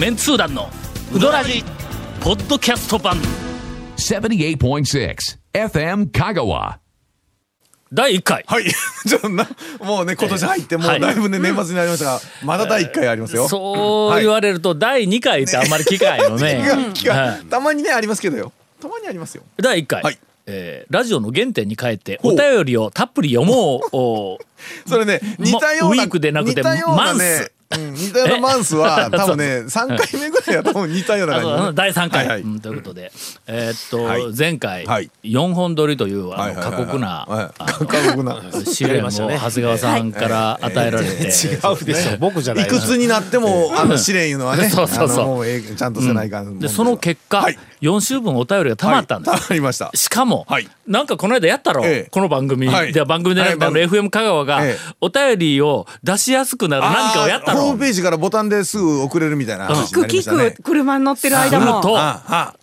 メンツー団のウドラジポッドキャスト版。78.6 FM Kagawa. 第1回。はい。ちょっとな、もうね、今年入って、もうはい。だいぶね、年末になりましたが、まだ第1回ありますよ。そう言われると第2回ってあんまり聞かんよね。たまにね、ありますけどよ。たまにありますよ。第1回、はい。えーラジオの原点に帰ってほう。お便りをたっぷり読もう。お それね、似たような。ウィークでなくて似たようなねマンス。うん似たようなマンスは、え多分ね、3回目ぐらいは多分似たようなあそうあの感第3回、はいはい。うんということで、えーっと、はい。前回、はい。4本撮りというじ。あの過酷な、試練を長谷川さんから与えられて、違うでしょ。僕じゃない。いくつになっても、あの、試練いうのはね、そうそうそう。あのもうええちゃんとせないかんですその結果、はい。4週分お便りがたまったんです、はい。たまりました。しかも、はい。なんかこの間やったろ、ええ。この番組、はい。で番組でなくて、FM 香川がええ。お便りを出しやすくなる何かをやったろあーホームページからボタンですぐ送れるみたいな話になりま聞したね。く。車に乗ってる間も。とああ。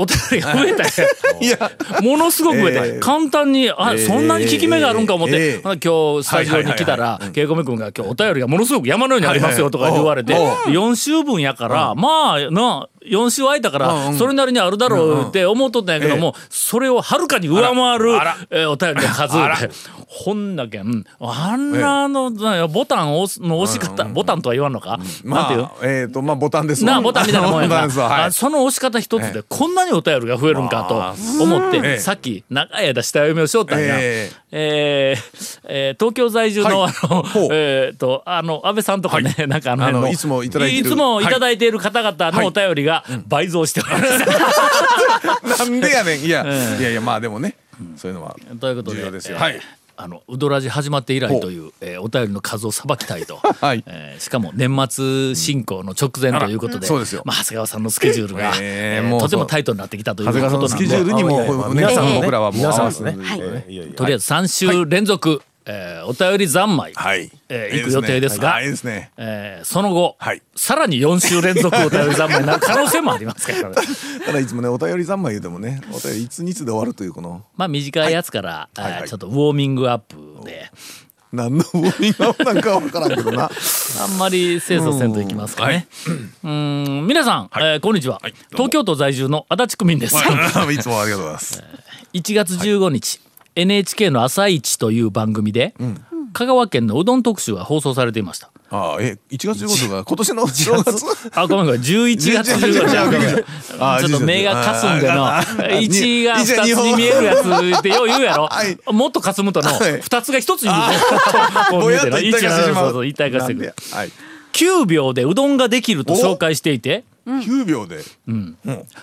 お便りが増えたよ。いや、ものすごく増えた、ええ簡単にあ、ええそんなに効き目があるんか思って、ええほな今日スタジオに来たら稽古目君が今日お便りがものすごく山のようにありますよとか言われて、はいはいおう。4週分やから、まあな4週空いたから、それなりにあるだろうって思っとったんやけども、それをはるかに上回るえーお便りの数でほんだけん。あんなの、ボタンを押すの押し方、ボタンとは言わんのか、なんていう？まあ、えっと、まあ、ボタンですわなあボタンみたいなもんや ボタンな、です。わはい。あその押し方一つでこんなにお便りが増えるんかと思って、ええさっき長い間下読みをしよったんや、ええ。ーえー東京在住の、はい。あのえー、とあの安倍さんとかね、なんかあの辺のあのいつもいただいてる。いつもいただいている方々のお便りが倍増しております、なんでやねん。いや、ええいやいや、まあでもね、そういうのはということですよ。えーはい。あのウドラジ始まって以来という、えーお便りの数をさばきたいと、はい。えーしかも年末進行の直前ということで、そうですよ。まあ、長谷川さんのスケジュールが、えーとてもタイトになってきたという長谷ことなんで川さんのスケジュールにも、あ皆さんええ僕らはもう皆さんですね。い。やいや。とりあえず3週連続、えーお便り三昧、はい。えー行く予定ですが。はいいいですね。えーその後、はい。さらに4週連続お便り三昧になる 可能性もありますからね。ただいつもね、お便り三昧言うてもね、お便りいつにつで終わるというこの、まあ短いやつから、はい。はいえーちょっとウォーミングアップで。何のウォーミングアップなんかわからんけどな。あんまり清楚せんといきますかね。うん皆さん、えーこんにちは、東京都在住の足立区民です。い。つもありがとうございます。1月15日、NHK の「朝一という番組で、香川県のうどん特集が放送されていました。ああ、え、1月15日が今年の正月？あ、ごめんごめん、11月15日。ちょっと目がかすんでの。ああ1が2つ二に見えるやつってよう言うやろ、はい。もっとかすむとのはい。2つが1つに 見えての。ぼやっと一体化してしまう。そうそう一体化してくる。なんではい。9秒でうどんができると紹介していて9秒で。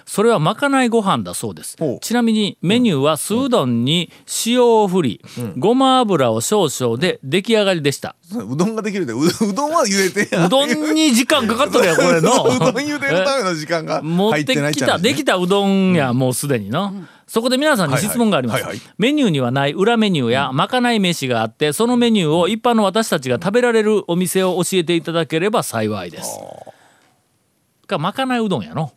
それはまかないご飯だそうです。ちなみにメニューは酢うどんに塩を振り、ごま油を少々で出来上がりでした。うどんができるで、ううどんは茹でてや。うどんに時間かかっとるや これの。うどん茹でるための時間が持ってきたできたうどんやもうすでにの、そこで皆さんに質問があります、メニューにはない裏メニューやまかない飯があってそのメニューを一般の私たちが食べられるお店を教えていただければ幸いですかまかないうどんやの。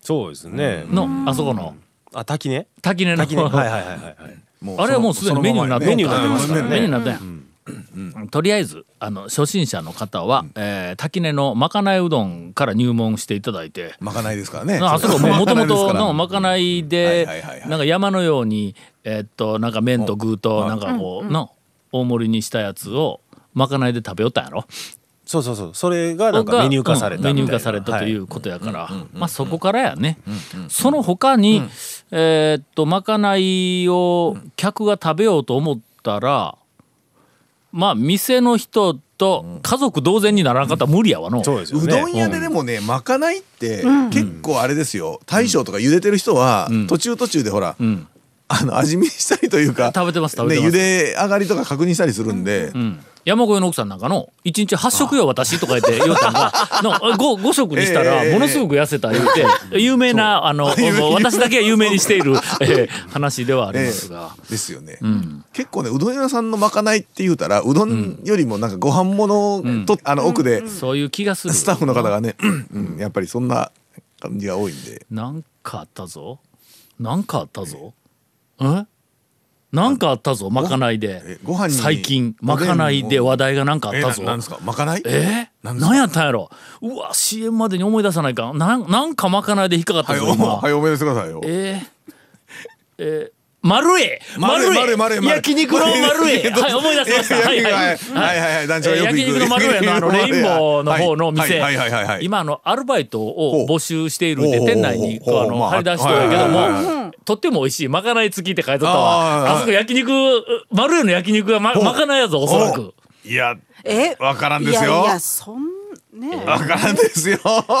そうですね。の、あそこの。あ滝ね。滝根の。滝ね。はいはいはいはい。もあれはもうすでにメニューになってメニューになってますからね。メニューになったやん、とりあえずあの初心者の方は、えー滝根のまかないうどんから入門していただいて。まかないですからね。あそこももともとのままかないでなんか山のようにえーっとなんか麺と具となんかこうの大盛りにしたやつをまかないで食べよったんやろそうそうそう。それがなんかメニュー化されたうんメニュー化みたいな。されたといはうことやから。まあそこからやね。その他にえーっとまかないを客が食べようと思ったらまあ店の人と家族同然にならなかったら無理やわの。そうですよね。うどん屋ででもね、まかないって結構あれですよ。大将とか茹でてる人は途中途中でほら、ん。あの味見したりというか、食べてます食べてね、ます。茹で上がりとか確認したりするんで、うん山越えの奥さんなんかの「一日8食よ私」とか言って言うたんがの 5, 5食にしたらええものすごく痩せた言うて有名なあの 私だけが有名にしている、えー話ではありますが。ですよね、ん。結構ねうどん屋さんのまかないって言うたらうどんよりもなんかご飯物と、あの奥でそういう気がする。スタッフの方がね、うん、やっぱりそんな感じが多いんで。なんかあったぞ。なんかあったぞ。え？なんかあったぞまかないで。えご飯に最近まかないで話題がなんかあっえたぞ。ななんですか？まかない？え？なんやったんやろ？うわ CM までに思い出さないかなんなんかまかないで引っかかったはいぞ今、おはいおめでとうくださいよ。え？ー、え？ーマルエマルエマルエマルエマルエ焼肉のマルエはい思い出しました。はいはい。はい。はいはい団長がよく行く焼肉のマルエのあのレインボーの方の 店。はいはいはいはいはい。今あのアルバイトを募集しているんで店内にほう。あのまあ張り出しとるんやけどもとっても美味しいまかない付きって書いとったわ。はいあそこ焼肉マルエの焼肉がままかないやぞおそらく。いやえ？わからんですよ。いやいやそんねわからんですよ。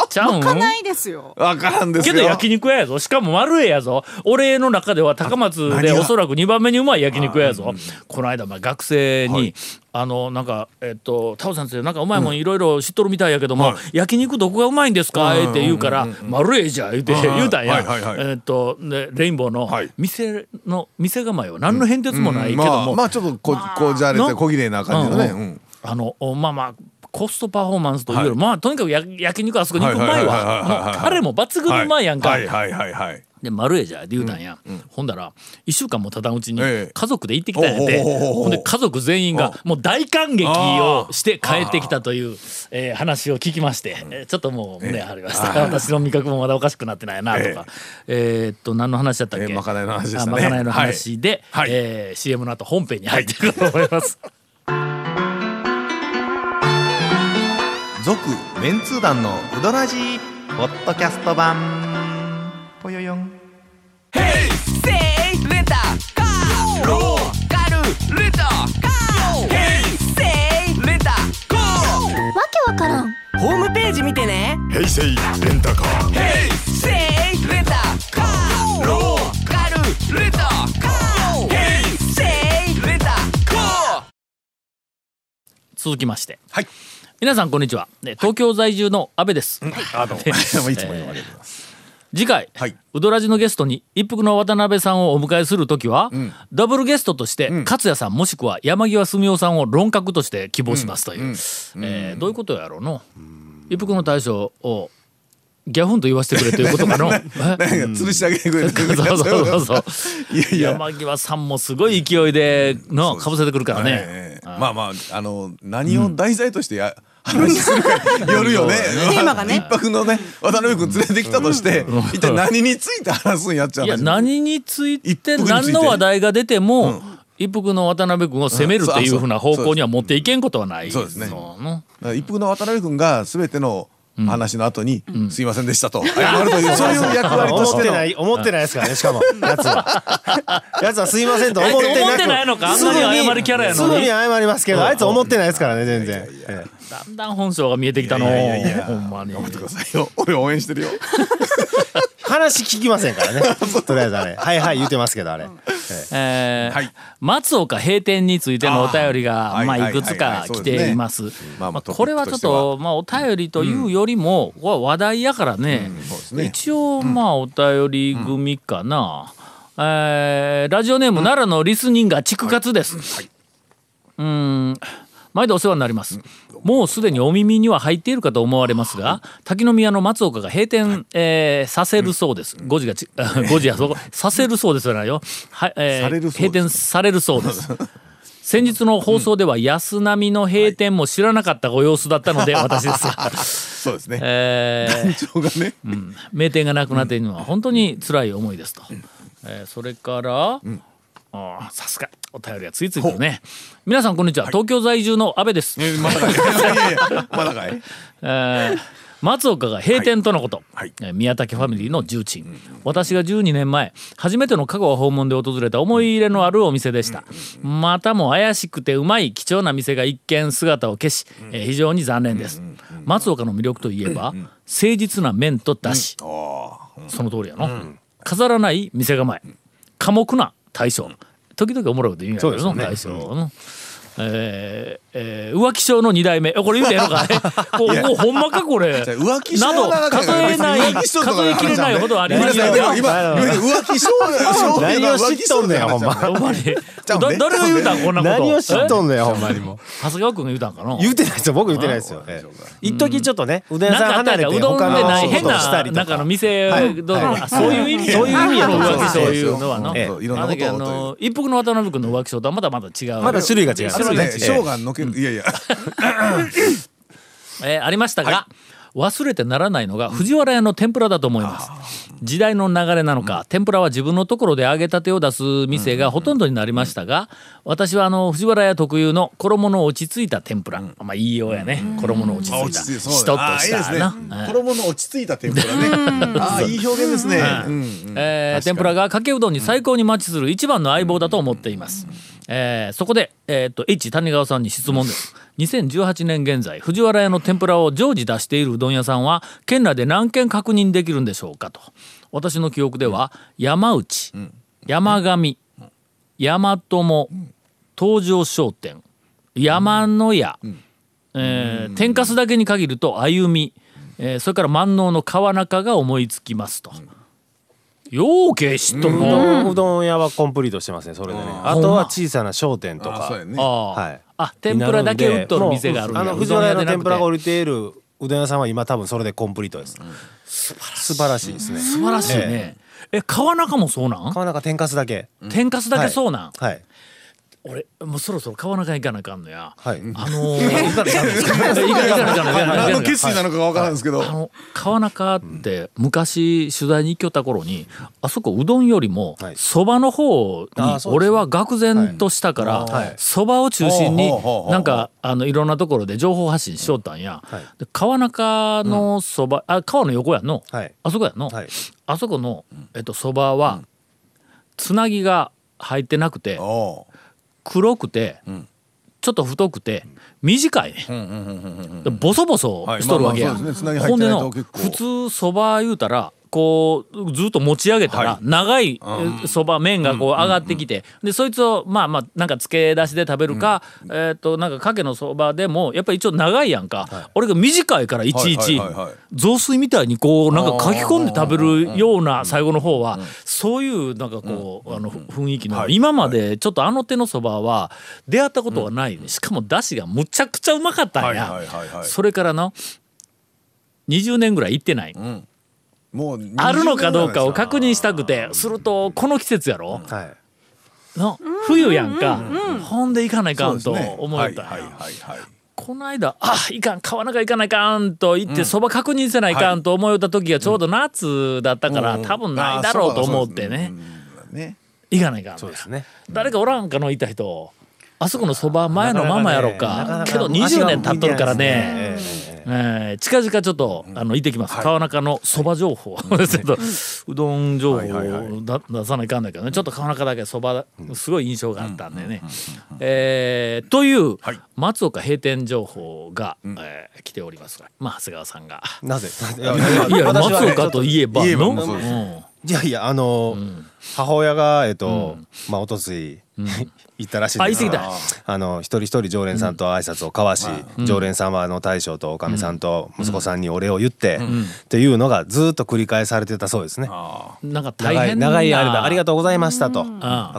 ちゃうん？かないですよ。わからんですよ。けど焼肉屋やぞ。しかも丸栄やぞ。俺の中では高松でおそらく2番目にうまい焼肉屋やぞ。この間まあ学生に、はい。あのなんかえっとタオさんってなんかうまいもん。いろいろ知っとるみたいやけども、はい。焼肉どこがうまいんですか？って言うから「丸栄じゃ」言うて言うたんや、はいはいはい。えっとでレインボーのはい。店の店構えは何の変哲もないけども、まあまあちょっとここうじゃれての？小綺麗な感じのね。うん。うんあのおまあまあコストパフォーマンスとい。うより、はいまあとにかくや焼肉あそこ肉うまいはいはいはいはいはい。わ彼も抜群にうまいやんか、はい。はいはいはいで丸栄じゃって言うたん。や、ほんだら1週間もたたんうちにええ。家族で行ってきたんやて、おうおうおうおうほんで家族全員がもう大感激をして帰ってきたという、えー話を聞きまして、えーちょっともう胸張りました、私の味覚もまだおかしくなってないなとか、えーっと何の話だったっけ、えーまかないの話でね。あまかないの話で、はい。はい。えー CM の後本編に入っていくと思います。続メンツー団のウドラジーポッドキャスト版。ぽよよん。わけわからん。ホームページ見てね。平成レンタカー。せいレンタカーローカルレンタカー。ヘイセイレンタカー。続きまして、はい皆さんこんにちは、ね、東京在住の安倍です、あどう もいつもいつもありがとうございます次回、はい。ウドラジのゲストに一服の渡辺さんをお迎えする時は、ダブルゲストとして、勝也さんもしくは山際澄夫さんを論客として希望しますという、えーどういうことやろうの？一服の大将をギャフンと言わせてくれということかの？吊るしてあげてくれてるそうそうそうそう。いやいや。山際さんもすごい勢いでのかぶせてくるからね、ええまあまああの何を題材としてや、話するかによるよね。テーマがね。一泊のね渡辺君連れてきたとして、一体何について話すんやっちゃういや何につい一て服について。何の話題が出ても、一服の渡辺君を責めるっていうふうな方向には持っていけんことはない。そうですね。一服の渡辺君が全ての話の後に、すいませんでしたと。謝るというそういう役割と思ってしてのない思ってないですからね しかもやつは。やつはすいませんと思ってなく思ってないのか？あんなに謝りキャラやのに。すぐに謝りますけどあいつ思ってないですからね全然。ええ。だんだん本性が見えてきたの。いやいやいや。ほんまに。頑張ってくださいよ。俺応援してるよ。話聞きませんからね。とりあえずあれ。はいはい言ってますけどあれえーはい。松岡閉店についてのお便りがまあはいいくつか来ています。まあこれはちょっとまあお便りというよりもこれは話題やからね。そうですね。一応まあお便り組かな。えーラジオネーム奈良のリスニンガーチクカツです。うん毎度お世話になります。もうすでにお耳には入っているかと思われますが滝宮の松岡が閉店、えーさせるそうです。5時がち5時やそこ させるそうですじゃないよ。はい、えー閉店されるそうです。先日の放送では安波の閉店も知らなかったご様子だったので私ですが、そうですね。えー団長がね、名店がなくなっているのは本当に辛い思いですと、えーそれから、あーさすが。お便りがついつい来るね。皆さんこんにちは、東京在住の安倍です、えまだかい。まだかい。えー松岡が閉店とのこと、はい。えー宮武ファミリーの重鎮、私が12年前初めての香川訪問で訪れた思い入れのあるお店でした、またも怪しくてうまい貴重な店が一見姿を消し、えー非常に残念です、松岡の魅力といえば、誠実な麺とだし、その通りやの、飾らない店構え。寡黙な大将時々おもろいこと言うんやけどな、大将の、えーえー浮気症の2代目。えこれ言うてええのかえ こうほんまかこれ。浮気症など数えない数えきれないほどあります。よ今浮気症症何を知っとんねんほんま。誰が言うたんこんなこと。何を知っとんんねんほんまに。もう長谷川君が言うたんかな？言ってないですよ僕言ってないですよ。ええ？一時ちょっとねうどん屋さんなんかあった離れてうどんでない変ななんかの店そういう意味そういう意味やと思いのます。浮気症いうのはのいろんなこと一服の渡辺君の浮気症とはまだまだ違う。まだ種類が違いますそれね。ええ。生姜のける。いやいや。えーありましたが、忘れてならないのが藤原屋の天ぷらだと思います。時代の流れなのか、天ぷらは自分のところで揚げたてを出す店がほとんどになりましたが、私はあの藤原屋特有の衣の落ち着いた天ぷら、まあいいようやね、衣の落ち着いた、しとっとあーいいね。衣の落ち着いた天ぷらね。ああいい表現ですね。うん。えー天ぷらがかけうどんに最高にマッチする一番の相棒だと思っています。えーそこで、えー、と H 谷川さんに質問です。2018年現在藤原屋の天ぷらを常時出しているうどん屋さんは県内で何軒確認できるんでしょうかと。私の記憶では山内、山上山友東条商店山の屋、えー天かすだけに限ると歩み、えーそれから万能の川中が思いつきますと。ようけ知っとるうん。うどん屋はコンプリートしてますねそれでね。あとは小さな商店とか。あそうやね。はい。あ天ぷらだけ売っとる店があるあの藤原屋の天ぷらがう降りているうどん屋さんは今多分それでコンプリートです。素晴らしい。ですね。素晴らしいね。え川中もそうなん？川中天かすだけ。天かすだけそうなん、はい俺もうそろそろ川中行かなあかんのや。はい。あのー、行かなあかんの行かなあかんの行かなあかんの行かなあかんの何の決意なのかわからんですけどあの川中って昔取材に行きよった頃にあそこうどんよりもはいそばの方に俺は愕然としたからはいそばを中心になんかあのいろんなところで情報発信しよったんやはいで川中のそばあ川の横やんのはいあそこやんのはいあそこのえっとそばはつなぎが入ってなくてお黒くてちょっと太くて短いね。でボソボソしとるわけや、ほんでの普通そば言うたらこうずっと持ち上げたら長いそば麺がこう上がってきてでそいつをまあまあなんか漬け出しで食べるかえっとなんかかけのそばでもやっぱり一応長いやんか。俺が短いからいちいち雑炊みたいにこうなんか書き込んで食べるような最後の方はそういうなんかこうあの雰囲気の今までちょっとあの手のそばは出会ったことはないねしかもだしがむちゃくちゃうまかったんはいやそれからの20年ぐらい行ってないもう20あるのかどうかを確認したくてするとこの季節やろ？はい。の？冬やんか。ほんで行かないかんと思った。はいはいはいはい。この間あいかん川中行かないかんと言ってそば確認せないかんと思いよった時がちょうど夏だったから多分ないだろうと思ってね。ね行かないかん。そうですね。誰かおらんかのいた人。あそこのそば前のままやろうなかなかねかけど20年経っとるからねえ近々ちょっとあの行ってきます。川中のそば情報。ちょっとうどん情報をだ出さないかんだけどね。ちょっと川中だけそばすごい印象があったんでね。えーというはい。松岡閉店情報がえー来ておりますが。まあ長谷川さんが。なぜ？いや松岡といえばの？いやいやあの母親がえっとまあおとつい行ったらしいんですあの一人一人常連さんと挨拶を交わし常連さんはあの大将とおかみさんと息子さんにお礼を言ってっていうのがずっと繰り返されてたそうですね。なんか大長い変な。長い間ありがとうございましたと、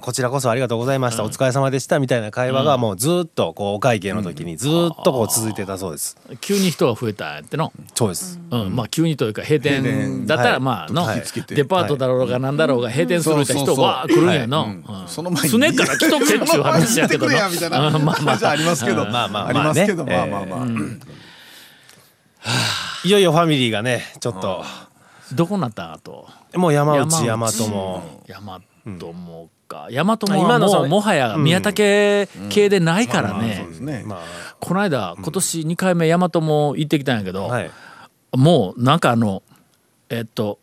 こちらこそありがとうございました、お疲れ様でしたみたいな会話がもうずっとこうお会計の時にずっとこう続いてたそうです。急に人が増えたっての？そうです。うん、まあ急にというか閉店だったらはい。まあのはい。デパートだろうがなんだろうが閉店する人そうそうそうわあ来るんやの、その前に。常から来とけっちゅう話やけど言ってくれなやみたいなまあまああありますけどまあまあありますけどまあまあまあまあいよいよファミリーがねちょっとどこなったあともう山内山内和も大和もか大和もはまあ今のもうもはや宮武系でないからねこの間今年2回目大和も行ってきたんやけど、はいもうなんかあのえっと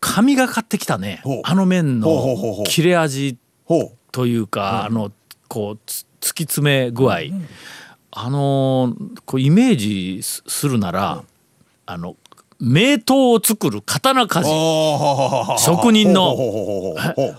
神がかってきたねあの麺の切れ味ほうというか、あのこうつ突き詰め具合、あのーこうイメージすするなら、あの名刀を作る刀鍛冶。職人の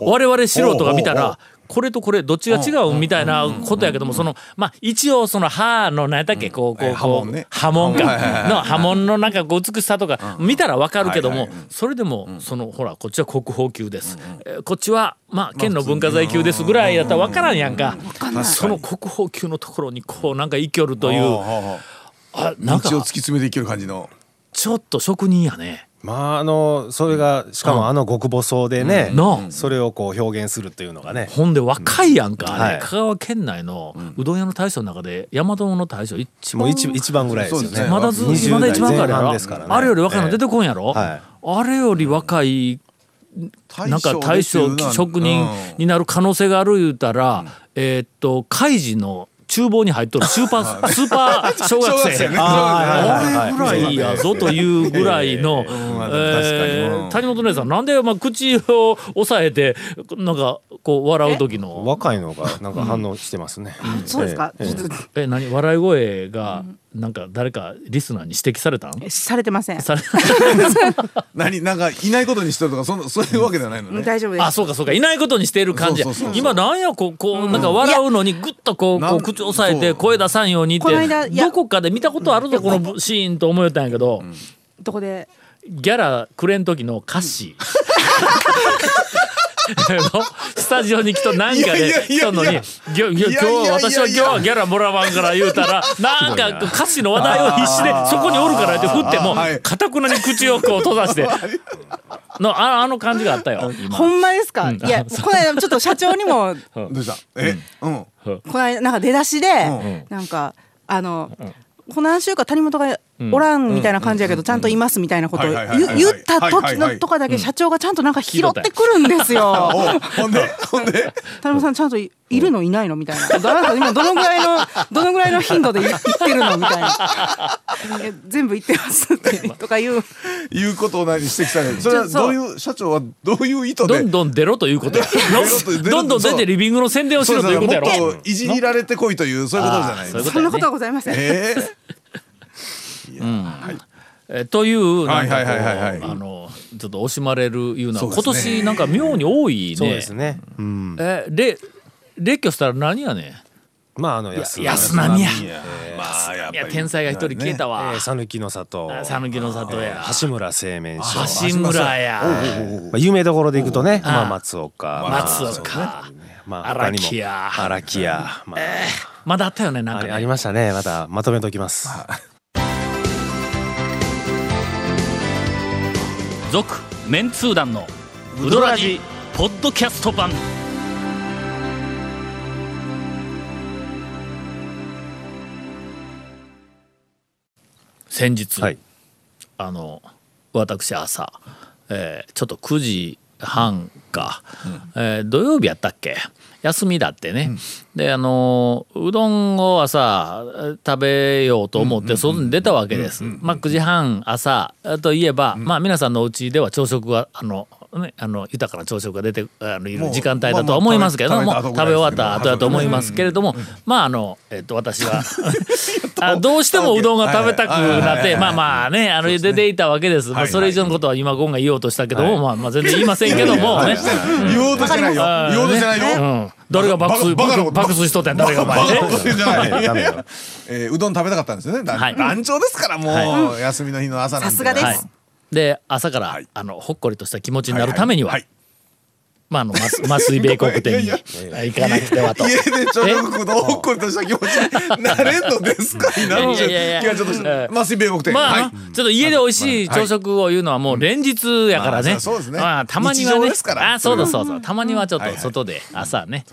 我々素人が見たらこれとこれどっちが違う？みたいなことやけどもそのまあ一応その歯の何やったっけ？こうこうこう波紋か。の波紋のなんか美しさとか見たらわかるけどもそれでもそのほらこっちは国宝級です。えーこっちはまあ県の文化財級ですぐらいやったらわからんやんか。その国宝級のところにこうなんか生きよるというあなんか道を突き詰めていける感じの。ちょっと職人やね。まああのそれがしかもあの極細でね、それをこう表現するというのがね、ほんで若いやんか、香川県内のうどん屋の大将の中で大和の大将一番もう一一番ぐらいですよね。まだず20まだ一番からや代前半ろですからね。あれより若いの出てこんやろ、はい。あれより若いなんか大将職人になる可能性がある言うたら、えーっと海事の厨房に入っとるスーパースーパー小学生。ね。あれぐらいやぞというぐらいの、谷本姉さんなんでまあ口を押さえてなんかこう笑う時の？若いのがなんか反応してますね。そうですか、え何？笑い声がなんか誰かリスナーに指摘されたん、えされてません。何なんかいないことにしてるとかその そういうわけではないのね。大丈夫です。あそうかそうか。いないことにしている感じ。今なんやこうこうなんか笑うのにグッとこうこう口押さえて声出さんようにってこの間いやどこかで見たことあるぞこのシーンと思えたんやけど。どこで？ギャラくれん時の歌詞 スタジオに来となんかで来とんのにいや「ぎょぎょ今日は私は今日はギャラもらわんから」言うたらなんか歌詞の話題を必死でそこにおるからって振ってもはい。かたくなに口をこう閉ざして。のああの感じがあったよ。今ほんまですか、いやこの間ちょっと社長にもどうした？え？うん。この間なんか出だしで、なんかあの、この何週間谷本がおらんみたいな感じやけど、ちゃんといますみたいなことを言言った時のとかだけ社長がちゃんとなんか拾ってくるんですよ。おほんで？ほんで？谷本さんちゃんといいるのいないのみたいな。今どのぐらいのどのぐらいの頻度で言言ってるのみたいな。え全部言ってますってとか言う。いうことを何指摘されるそれはどういう社長はどういう意図で？どんどん出ろということ。どんどん出てリビングの宣伝をしろということやろ。もっといじりられてこいというそういうことじゃないそんなことはございません。えーえーというなんかこうはいはいはいはいはい。あのちょっと惜しまれるいうのは今年なんか妙に多いね。そうですね。うん。えれ列挙したら何やねん？まああの安安波や。まあやっいや天才が一人消えたわ。えー讃岐の里、讃岐の里や。橋村製麺所、橋村や。まあ有名どころで行くとね、まあ松岡、松岡。まあ荒木屋他にも。荒木屋、まあ。まだあったよねなんかね。りましたね。またまとめておきます。続メンツー団のウドラジポッドキャスト版。先日、はい。あの私朝、えーちょっと9時半か、えー土曜日やったっけ？休みだってね、であのうどんを朝えー食べようと思って外に出たわけです、まあ9時半朝えーといえば、まあ皆さんのお家では朝食があのね、あの豊かな朝食が出てあのいる時間帯だとは思いますけれども、食べ終わった後だと思いますけれども、まああの、えっと私は あどうしてもうどんが食べたくなってまあまあねあの出ていたわけです、まあ、それ以上のことは今ゴンが言おうとしたけども、まあまあ全然言いませんけどもね。言おうとしてないよ。言おうとしてないよ。うん、誰が爆睡爆睡しとったんや誰がお前ね。えーうどん食べたかったんですよね。だはい。団長ですからもう休みの日の朝なんてさすがです。はい。で朝から、はい。あのほっこりとした気持ちになるためには、はいまああの麻麻酔米国店に行かなくてはと。家で朝食のほっこりとした気持ちになれんのですか？いやいやちょっと麻酔米国店。まあ、ちょっと家で美味しい朝食を言うのはもう連日やからね。まあそうですね。まあたまにはね。あ、そうだそうそう。たまにはちょっと外で朝ね。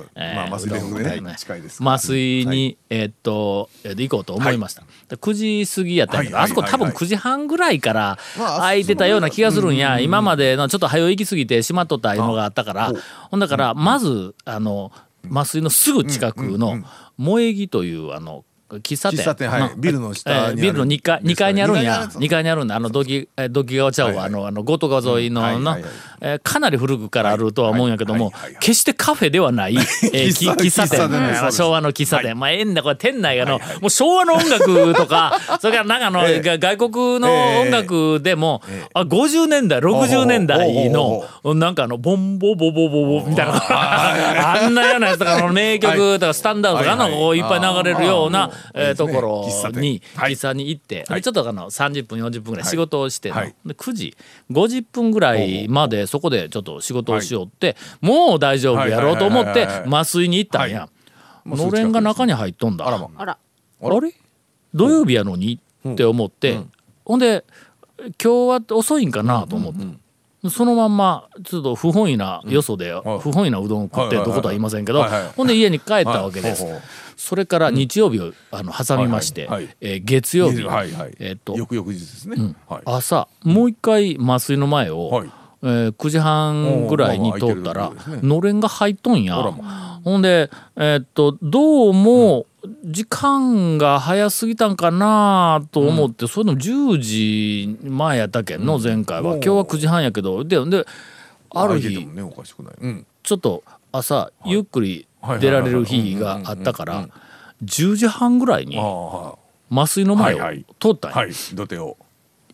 麻酔米国でね麻酔にえーっと行こうと思いました。で9時過ぎやったんやけど、はいあそこ多分はいはい9時半ぐらいからまあ空いてたような気がするんや。今までのちょっと早行き過ぎてしまっとったのがあったから、ほんだからまずあの麻酔のすぐ近くの萌木というあの喫茶店。喫茶店はい。うんビルの下にビルの2階二階にあるんや。二階にあるやつ2階にあるんだ。あの土器川ちゃうあのあの五島川沿いの、えーかなり古くからあるとは思うんやけども、決してカフェではない、え 喫茶店。昭和の喫茶店、まあええんだこれ店内がの、もう昭和の音楽とか それからなんかあの、外国の音楽でも、あ50年代60年代のほなんかあのボンボボボボボみたいなあんなようなやつとかあの名曲とかスタンダードとかのいっぱい流れるようなえーところ喫茶店。にはい。喫茶に行ってでちょっとあの30分40分ぐらい仕事をしてのはい。で9時50分ぐらいまでそこでちょっと仕事をしよってもう大丈夫やろうと思って麻酔に行ったんや。のれんが中に入っとんだ。あらまあ。ら。あれ？土曜日やのにって思って、ほんで今日は遅いんかなと思って、そのまんまちょっと不本意なよそで、はい。不本意なうどんを食ってどことは言いませんけど、ほんで家に帰ったわけです。それから日曜日をあの挟みまして、えー月曜日、えーっと翌々日ですね、はい。朝もう一回麻酔の前を、はいえー9時半ぐらいに通ったらのれんが入っとんや。ほんでえーっとどうも時間が早すぎたんかなと思って、それでも10時前やったけんの前回は、うん今日は9時半やけどでである日ちょっと朝ゆっくり出られる日があったから10時半ぐらいに麻酔の前を通ったんや、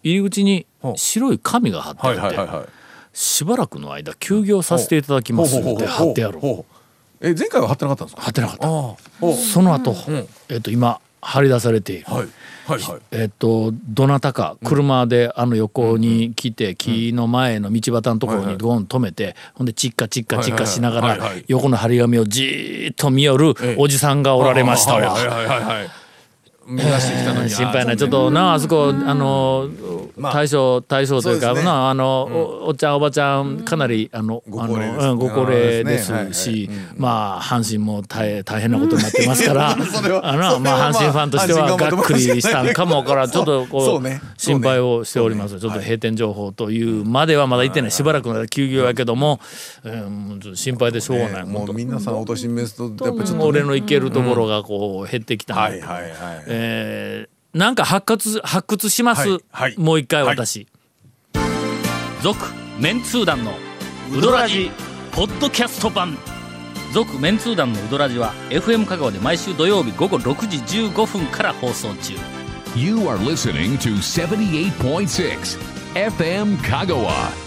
入り口に白い紙が貼ってあはいって、しばらくの間休業させていただきますって貼ってある。え前回は貼ってなかったんですか？貼ってなかった。その後、えっと今貼り出されている、はい。はいはい。えっとどなたか車であの横に来て木の前の道端のところにゴン止めてほんでチッカチッカチッカしながら横の張り紙をじーっと見よるええ。おじさんがおられましたわ。目指してきたのに、心配ないちょっととなあそこあのまあ大将大将というかね。なあのおおっちゃんおばちゃんかなりあのあご高齢ですのうんご高齢ですすしねはいはい。まあ阪神も大大変なことになってますから あのまあ阪神ファンとしてはがっくりしたんかもからちょっとこ そううね心配をしております。ちょっと閉店情報というまではまだ言ってない。しばらくの間休業やけどもうんちょっと心配でしょうがない。もう皆さんお年めすとやっぱちょっとね。俺の行けるところがこう減ってきた。はいはいはいえーなんか発掘発掘します、はいはい。もう一回私。続、メンツー団のウドラジポッドキャスト版。続メンツー団のウドラジは FM 香川で毎週土曜日午後6時15分から放送中。You are listening to 78.6 FM Kagawa.